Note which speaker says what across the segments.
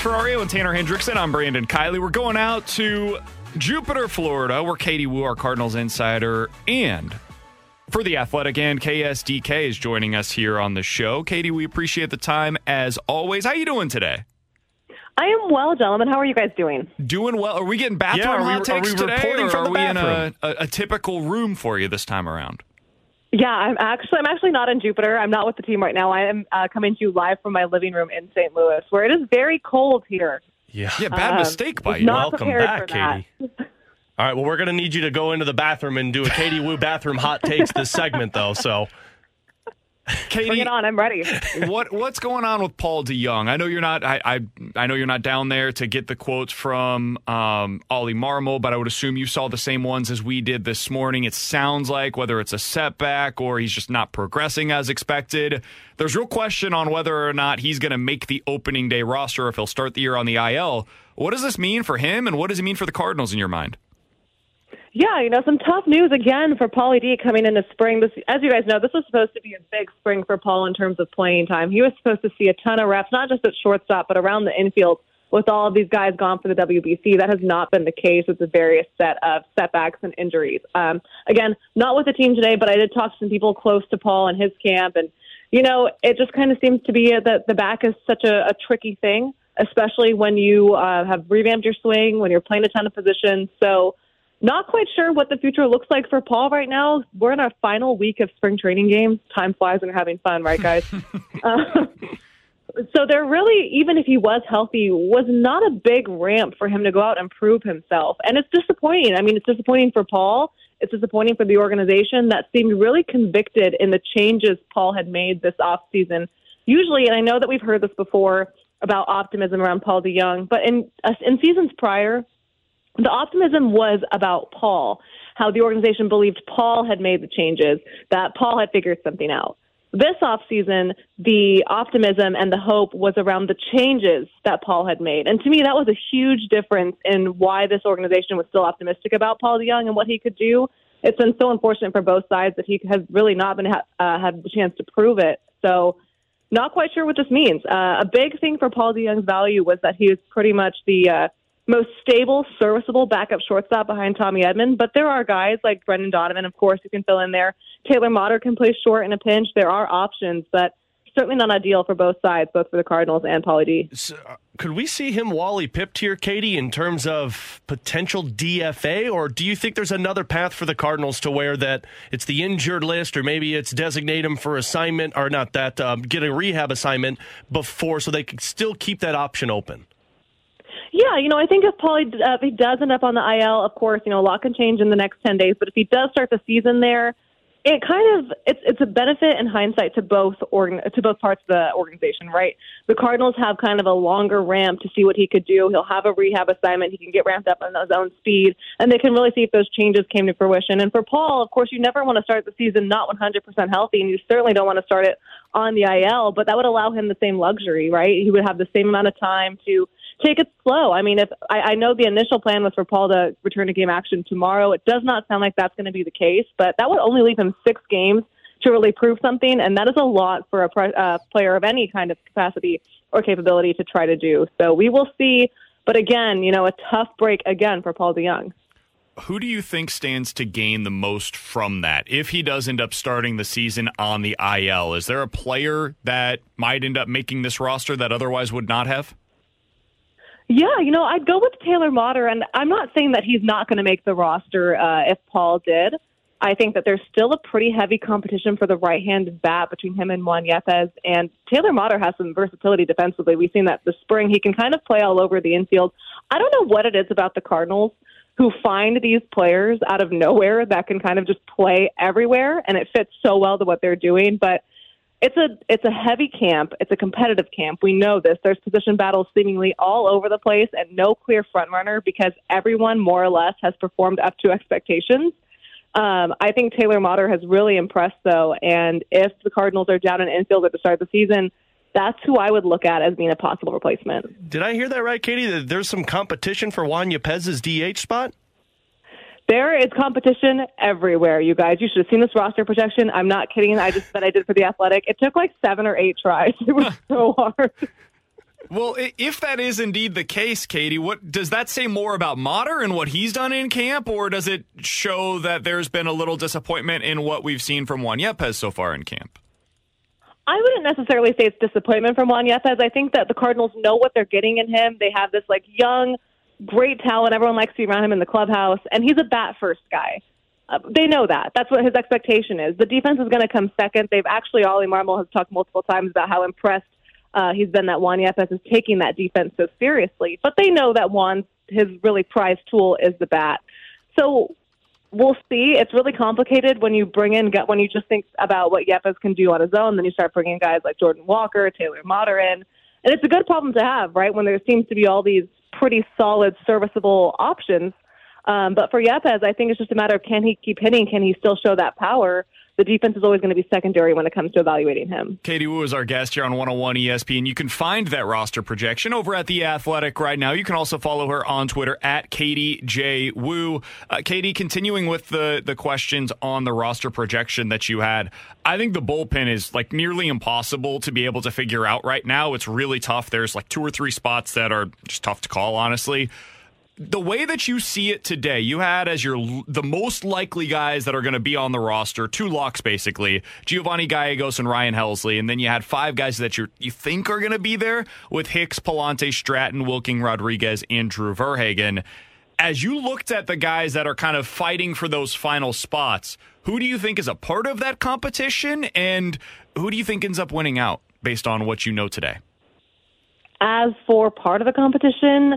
Speaker 1: Ferrario and Tanner Hendrickson, I'm Brandon Kiley. We're going out to Jupiter, Florida, where Katie Woo, our Cardinals insider, and for the Athletic and KSDK is joining us here on the show. Katie, we appreciate the time as always. How you doing today?
Speaker 2: I am well, gentlemen. How are you guys doing?
Speaker 1: Doing well. Are we getting bathroom
Speaker 3: Yeah, are we-
Speaker 1: hot
Speaker 3: are we
Speaker 1: today,
Speaker 3: reporting
Speaker 1: or
Speaker 3: from
Speaker 1: are
Speaker 3: the
Speaker 1: we in a,
Speaker 3: bathroom?
Speaker 1: a, a typical room for you this time around?
Speaker 2: Yeah, I'm actually I'm actually not in Jupiter. I'm not with the team right now. I am uh, coming to you live from my living room in St. Louis, where it is very cold here.
Speaker 3: Yeah.
Speaker 1: Yeah, bad
Speaker 2: Um,
Speaker 1: mistake by you.
Speaker 3: Welcome back. Katie. All right, well, we're going to need you to go into the bathroom and do a Katie Woo bathroom hot takes this segment, though. So,
Speaker 1: Katie,
Speaker 2: Bring it on. I'm ready.
Speaker 1: what what's going on with Paul DeJong? I know you're not. I, I I know you're not down there to get the quotes from um, Ollie Marmol, but I would assume you saw the same ones as we did this morning. It sounds like whether it's a setback or he's just not progressing as expected. There's real question on whether or not he's going to make the opening day roster, or if he'll start the year on the IL. What does this mean for him, and what does it mean for the Cardinals in your mind?
Speaker 2: Yeah, you know, some tough news again for Paulie D coming into spring. This, as you guys know, this was supposed to be a big spring for Paul in terms of playing time. He was supposed to see a ton of reps, not just at shortstop, but around the infield with all of these guys gone for the WBC. That has not been the case with the various set of setbacks and injuries. Um, again, not with the team today, but I did talk to some people close to Paul and his camp, and you know, it just kind of seems to be that the back is such a, a tricky thing, especially when you uh, have revamped your swing, when you're playing a ton of positions. So not quite sure what the future looks like for Paul right now. We're in our final week of spring training games. Time flies when you're having fun, right, guys? uh, so there really, even if he was healthy, was not a big ramp for him to go out and prove himself. And it's disappointing. I mean, it's disappointing for Paul. It's disappointing for the organization that seemed really convicted in the changes Paul had made this offseason. Usually, and I know that we've heard this before about optimism around Paul DeJong, but in uh, in seasons prior, the optimism was about Paul, how the organization believed Paul had made the changes, that Paul had figured something out. This offseason, the optimism and the hope was around the changes that Paul had made. And to me, that was a huge difference in why this organization was still optimistic about Paul DeJong and what he could do. It's been so unfortunate for both sides that he has really not been ha- uh, had the chance to prove it. So, not quite sure what this means. Uh, a big thing for Paul DeJong's value was that he was pretty much the uh, most stable, serviceable backup shortstop behind Tommy Edman. But there are guys like Brendan Donovan, of course, who can fill in there. Taylor Motter can play short in a pinch. There are options, but certainly not ideal for both sides, both for the Cardinals and Paulie D.
Speaker 3: so, uh, could we see him Wally pipped here, Katie, in terms of potential DFA? Or do you think there's another path for the Cardinals to where that it's the injured list, or maybe it's designate him for assignment, or not that, um, get a rehab assignment before so they could still keep that option open?
Speaker 2: Yeah, you know, I think if Paulie uh, he does end up on the IL, of course, you know, a lot can change in the next ten days. But if he does start the season there, it kind of it's it's a benefit in hindsight to both organ to both parts of the organization, right? The Cardinals have kind of a longer ramp to see what he could do. He'll have a rehab assignment. He can get ramped up on his own speed, and they can really see if those changes came to fruition. And for Paul, of course, you never want to start the season not 100% healthy, and you certainly don't want to start it on the IL. But that would allow him the same luxury, right? He would have the same amount of time to take it slow. I mean, if I, I know the initial plan was for Paul to return to game action tomorrow, it does not sound like that's going to be the case. But that would only leave him six games to really prove something, and that is a lot for a pre- uh, player of any kind of capacity or capability to try to do. So we will see. But again, you know, a tough break again for Paul DeJong.
Speaker 1: Who do you think stands to gain the most from that if he does end up starting the season on the IL? Is there a player that might end up making this roster that otherwise would not have?
Speaker 2: Yeah, you know, I'd go with Taylor Motter, and I'm not saying that he's not going to make the roster uh, if Paul did. I think that there's still a pretty heavy competition for the right-handed bat between him and Juan Yepez, and Taylor Motter has some versatility defensively. We've seen that this spring. He can kind of play all over the infield. I don't know what it is about the Cardinals who find these players out of nowhere that can kind of just play everywhere, and it fits so well to what they're doing. But it's a it's a heavy camp. It's a competitive camp. We know this. There's position battles seemingly all over the place, and no clear front runner because everyone more or less has performed up to expectations. Um, I think Taylor Motter has really impressed, though, and if the Cardinals are down in infield at the start of the season, that's who I would look at as being a possible replacement.
Speaker 3: Did I hear that right, Katie? That there's some competition for Juan Yepez's DH spot?
Speaker 2: There is competition everywhere, you guys. You should have seen this roster projection. I'm not kidding. I just that I did for the Athletic. It took like seven or eight tries. It was so hard.
Speaker 1: Well, if that is indeed the case, Katie, what does that say more about Motter and what he's done in camp, or does it show that there's been a little disappointment in what we've seen from Juan Yepez so far in camp?
Speaker 2: I wouldn't necessarily say it's disappointment from Juan Yepez. I think that the Cardinals know what they're getting in him. They have this like young, great talent. Everyone likes to be around him in the clubhouse, and he's a bat first guy. Uh, they know that. That's what his expectation is. The defense is going to come second. They've actually, Ollie Marmol has talked multiple times about how impressed uh, he's been that Juan Yepez is taking that defense so seriously. But they know that Juan, his really prized tool is the bat. So we'll see. It's really complicated when you bring in when you just think about what Yepez can do on his own. Then you start bringing guys like Jordan Walker, Taylor Motter in, and it's a good problem to have, right? When there seems to be all these pretty solid, serviceable options. Um, but for Yepez, I think it's just a matter of can he keep hitting? Can he still show that power? The defense is always going to be secondary when it comes to evaluating him.
Speaker 1: Katie Woo is our guest here on 101 ESPN. You can find that roster projection over at The Athletic right now. You can also follow her on Twitter at Katie J. Woo. Uh, Katie, continuing with the, the questions on the roster projection that you had, I think the bullpen is like nearly impossible to be able to figure out right now. It's really tough. There's like two or three spots that are just tough to call, honestly the way that you see it today, you had as your the most likely guys that are going to be on the roster, two locks basically, Giovanni Gallegos and Ryan Helsley, and then you had five guys that you you think are going to be there with Hicks, Pallante, Stratton, Wilking, Rodriguez, and Drew Verhagen. As you looked at the guys that are kind of fighting for those final spots, who do you think is a part of that competition, and who do you think ends up winning out based on what you know today?
Speaker 2: As for part of the competition,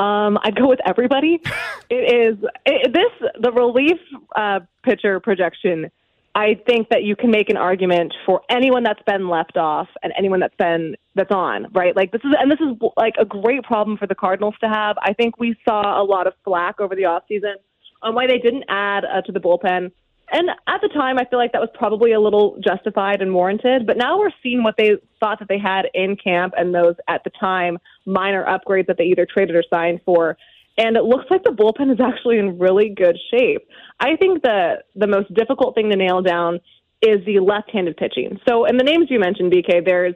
Speaker 2: um, I'd go with everybody. it is it, this the relief uh, pitcher projection. I think that you can make an argument for anyone that's been left off and anyone that's been that's on, right? Like this is and this is like a great problem for the Cardinals to have. I think we saw a lot of flack over the offseason on why they didn't add uh, to the bullpen. And at the time, I feel like that was probably a little justified and warranted. But now we're seeing what they thought that they had in camp and those at the time minor upgrades that they either traded or signed for. And it looks like the bullpen is actually in really good shape. I think the the most difficult thing to nail down is the left-handed pitching. So, in the names you mentioned, BK, there's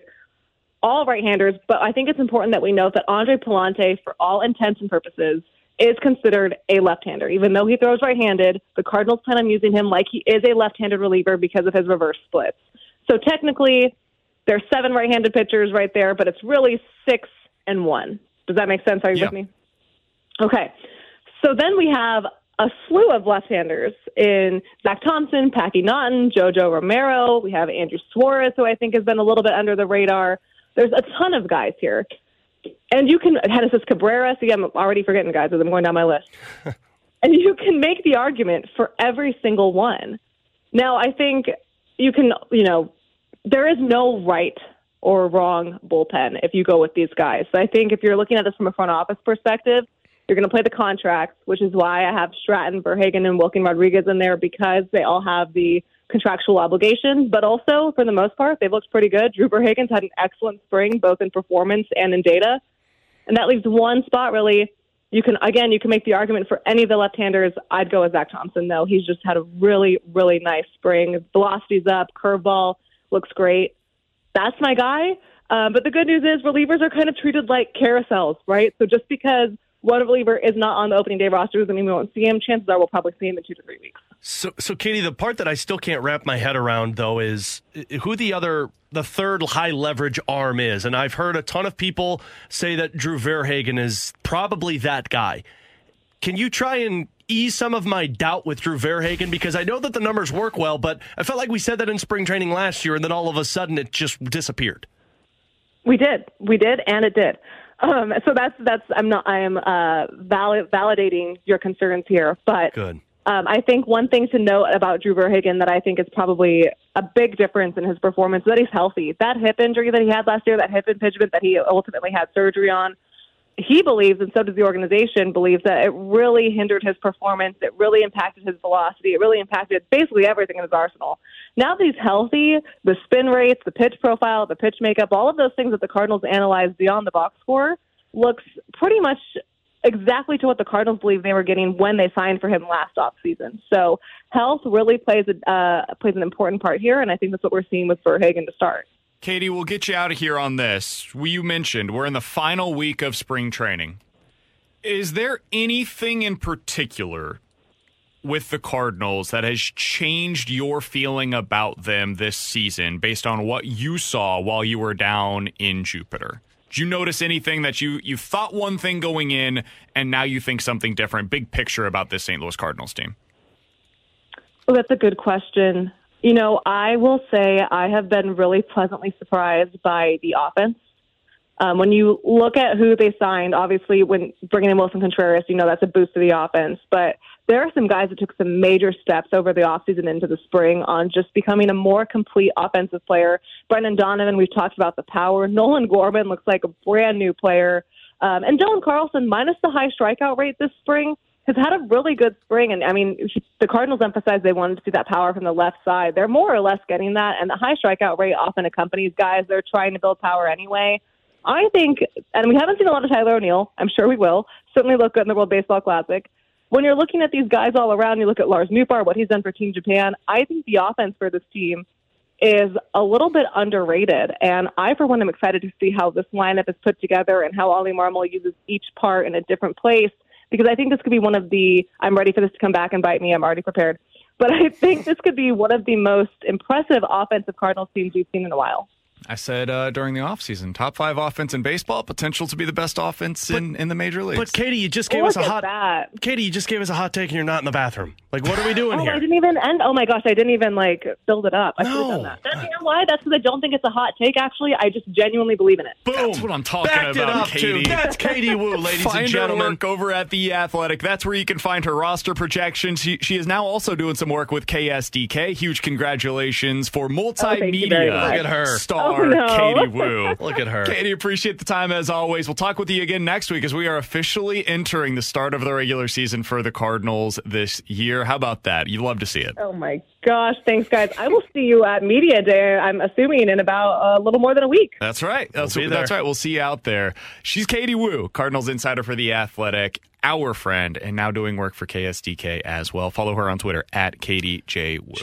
Speaker 2: all right-handers, but I think it's important that we note that Andre Pallante, for all intents and purposes, is considered a left-hander. Even though he throws right-handed, the Cardinals plan on using him like he is a left-handed reliever because of his reverse splits. So technically, there's seven right-handed pitchers right there, but it's really six and one. Does that make sense? Are you
Speaker 1: yeah.
Speaker 2: with me? Okay. So then we have a slew of left-handers in Zach Thompson, Packy Naughton, JoJo Romero. We have Andrew Suarez, who I think has been a little bit under the radar. There's a ton of guys here. And you can, Genesis Cabrera, see, I'm already forgetting guys as I'm going down my list. and you can make the argument for every single one. Now, I think you can, you know, there is no right or wrong bullpen if you go with these guys. So I think if you're looking at this from a front office perspective, you're going to play the contracts, which is why I have Stratton, Verhagen, and Wilking Rodriguez in there because they all have the contractual obligations, but also for the most part, they've looked pretty good. Drew Verhagen's had an excellent spring, both in performance and in data. And that leaves one spot really. You can again, you can make the argument for any of the left-handers. I'd go with Zach Thompson though. He's just had a really, really nice spring. Velocity's up, curveball looks great. That's my guy. Um, but the good news is relievers are kind of treated like carousels, right? So just because one reliever is not on the opening day roster doesn't mean we won't see him. Chances are we'll probably see him in two to three weeks.
Speaker 3: So, so Katie, the part that I still can't wrap my head around though is uh, who the other, the third high leverage arm is, and I've heard a ton of people say that Drew Verhagen is probably that guy. Can you try and ease some of my doubt with Drew Verhagen because I know that the numbers work well, but I felt like we said that in spring training last year, and then all of a sudden it just disappeared.
Speaker 2: We did, we did, and it did. Um, so that's that's I'm not I am uh, valid, validating your concerns here, but
Speaker 3: good
Speaker 2: Um, I think one thing to note about Drew Verhagen that I think is probably a big difference in his performance that he's healthy. That hip injury that he had last year, that hip impingement that he ultimately had surgery on, he believes, and so does the organization, believes that it really hindered his performance. It really impacted his velocity. It really impacted basically everything in his arsenal. Now that he's healthy, the spin rates, the pitch profile, the pitch makeup, all of those things that the Cardinals analyzed beyond the box score looks pretty much exactly to what the Cardinals believe they were getting when they signed for him last offseason. So health really plays a, uh, plays an important part here, and I think that's what we're seeing with Verhagen to start.
Speaker 1: Katie, we'll get you out of here on this. We, You mentioned we're in the final week of spring training. Is there anything in particular with the Cardinals that has changed your feeling about them this season based on what you saw while you were down in Jupiter? Did you notice anything that you you thought one thing going in and now you think something different? Big picture about this St. Louis Cardinals team.
Speaker 2: Well, that's a good question. You know, I will say I have been really pleasantly surprised by the offense. Um, when you look at who they signed, obviously, when bringing in Willson Contreras, you know that's a boost to the offense. But there are some guys that took some major steps over the offseason into the spring on just becoming a more complete offensive player. Brendan Donovan, we've talked about the power. Nolan Gorman looks like a brand new player. Um, and Dylan Carlson, minus the high strikeout rate this spring, has had a really good spring. And I mean, the Cardinals emphasized they wanted to see that power from the left side. They're more or less getting that. And the high strikeout rate often accompanies guys. They're trying to build power anyway. I think, and we haven't seen a lot of Tyler O'Neill. I'm sure we will. Certainly look good in the World Baseball Classic. When you're looking at these guys all around, you look at Lars Nootbaar, what he's done for Team Japan. I think the offense for this team is a little bit underrated. And I, for one, am excited to see how this lineup is put together and how Ollie Marmol uses each part in a different place because I think this could be one of the, I'm ready for this to come back and bite me. I'm already prepared. But I think this could be one of the most impressive offensive Cardinals teams we've seen in a while.
Speaker 1: I said uh, during the offseason, top five offense in baseball, potential to be the best offense but, in, in the major leagues.
Speaker 3: But Katie, you just gave
Speaker 2: Look
Speaker 3: us a hot.
Speaker 2: That.
Speaker 3: Katie, you just gave us a hot take, and you're not in the bathroom. Like, what are we doing
Speaker 2: oh,
Speaker 3: here?
Speaker 2: I didn't even end. Oh my gosh, I didn't even like build it up. I
Speaker 3: no.
Speaker 2: done that. That's, you know why? That's because I don't think it's a hot take. Actually, I just genuinely believe in it.
Speaker 3: Boom.
Speaker 1: That's what I'm talking
Speaker 3: Backed
Speaker 1: about,
Speaker 3: it up
Speaker 1: Katie.
Speaker 3: Too. That's Katie Woo, ladies
Speaker 1: find
Speaker 3: and gentlemen.
Speaker 1: Her work over at the Athletic. That's where you can find her roster projections. She, she is now also doing some work with KSDK. Huge congratulations for oh, multimedia
Speaker 2: oh,
Speaker 3: Look at her.
Speaker 1: star
Speaker 2: oh, no.
Speaker 1: Katie Woo.
Speaker 3: Look at her.
Speaker 1: Katie, appreciate the time as always. We'll talk with you again next week as we are officially entering the start of the regular season for the Cardinals this year. How about that? You'd love to see it.
Speaker 2: Oh my gosh, thanks guys. I will see you at Media Day. I'm assuming in about a little more than a week.
Speaker 1: That's right. That's,
Speaker 3: We'll
Speaker 1: that's right. We'll see you out there. She's Katie Woo, Cardinals insider for the Athletic, our friend, and now doing work for KSDK as well. Follow her on Twitter at Katie J Woo.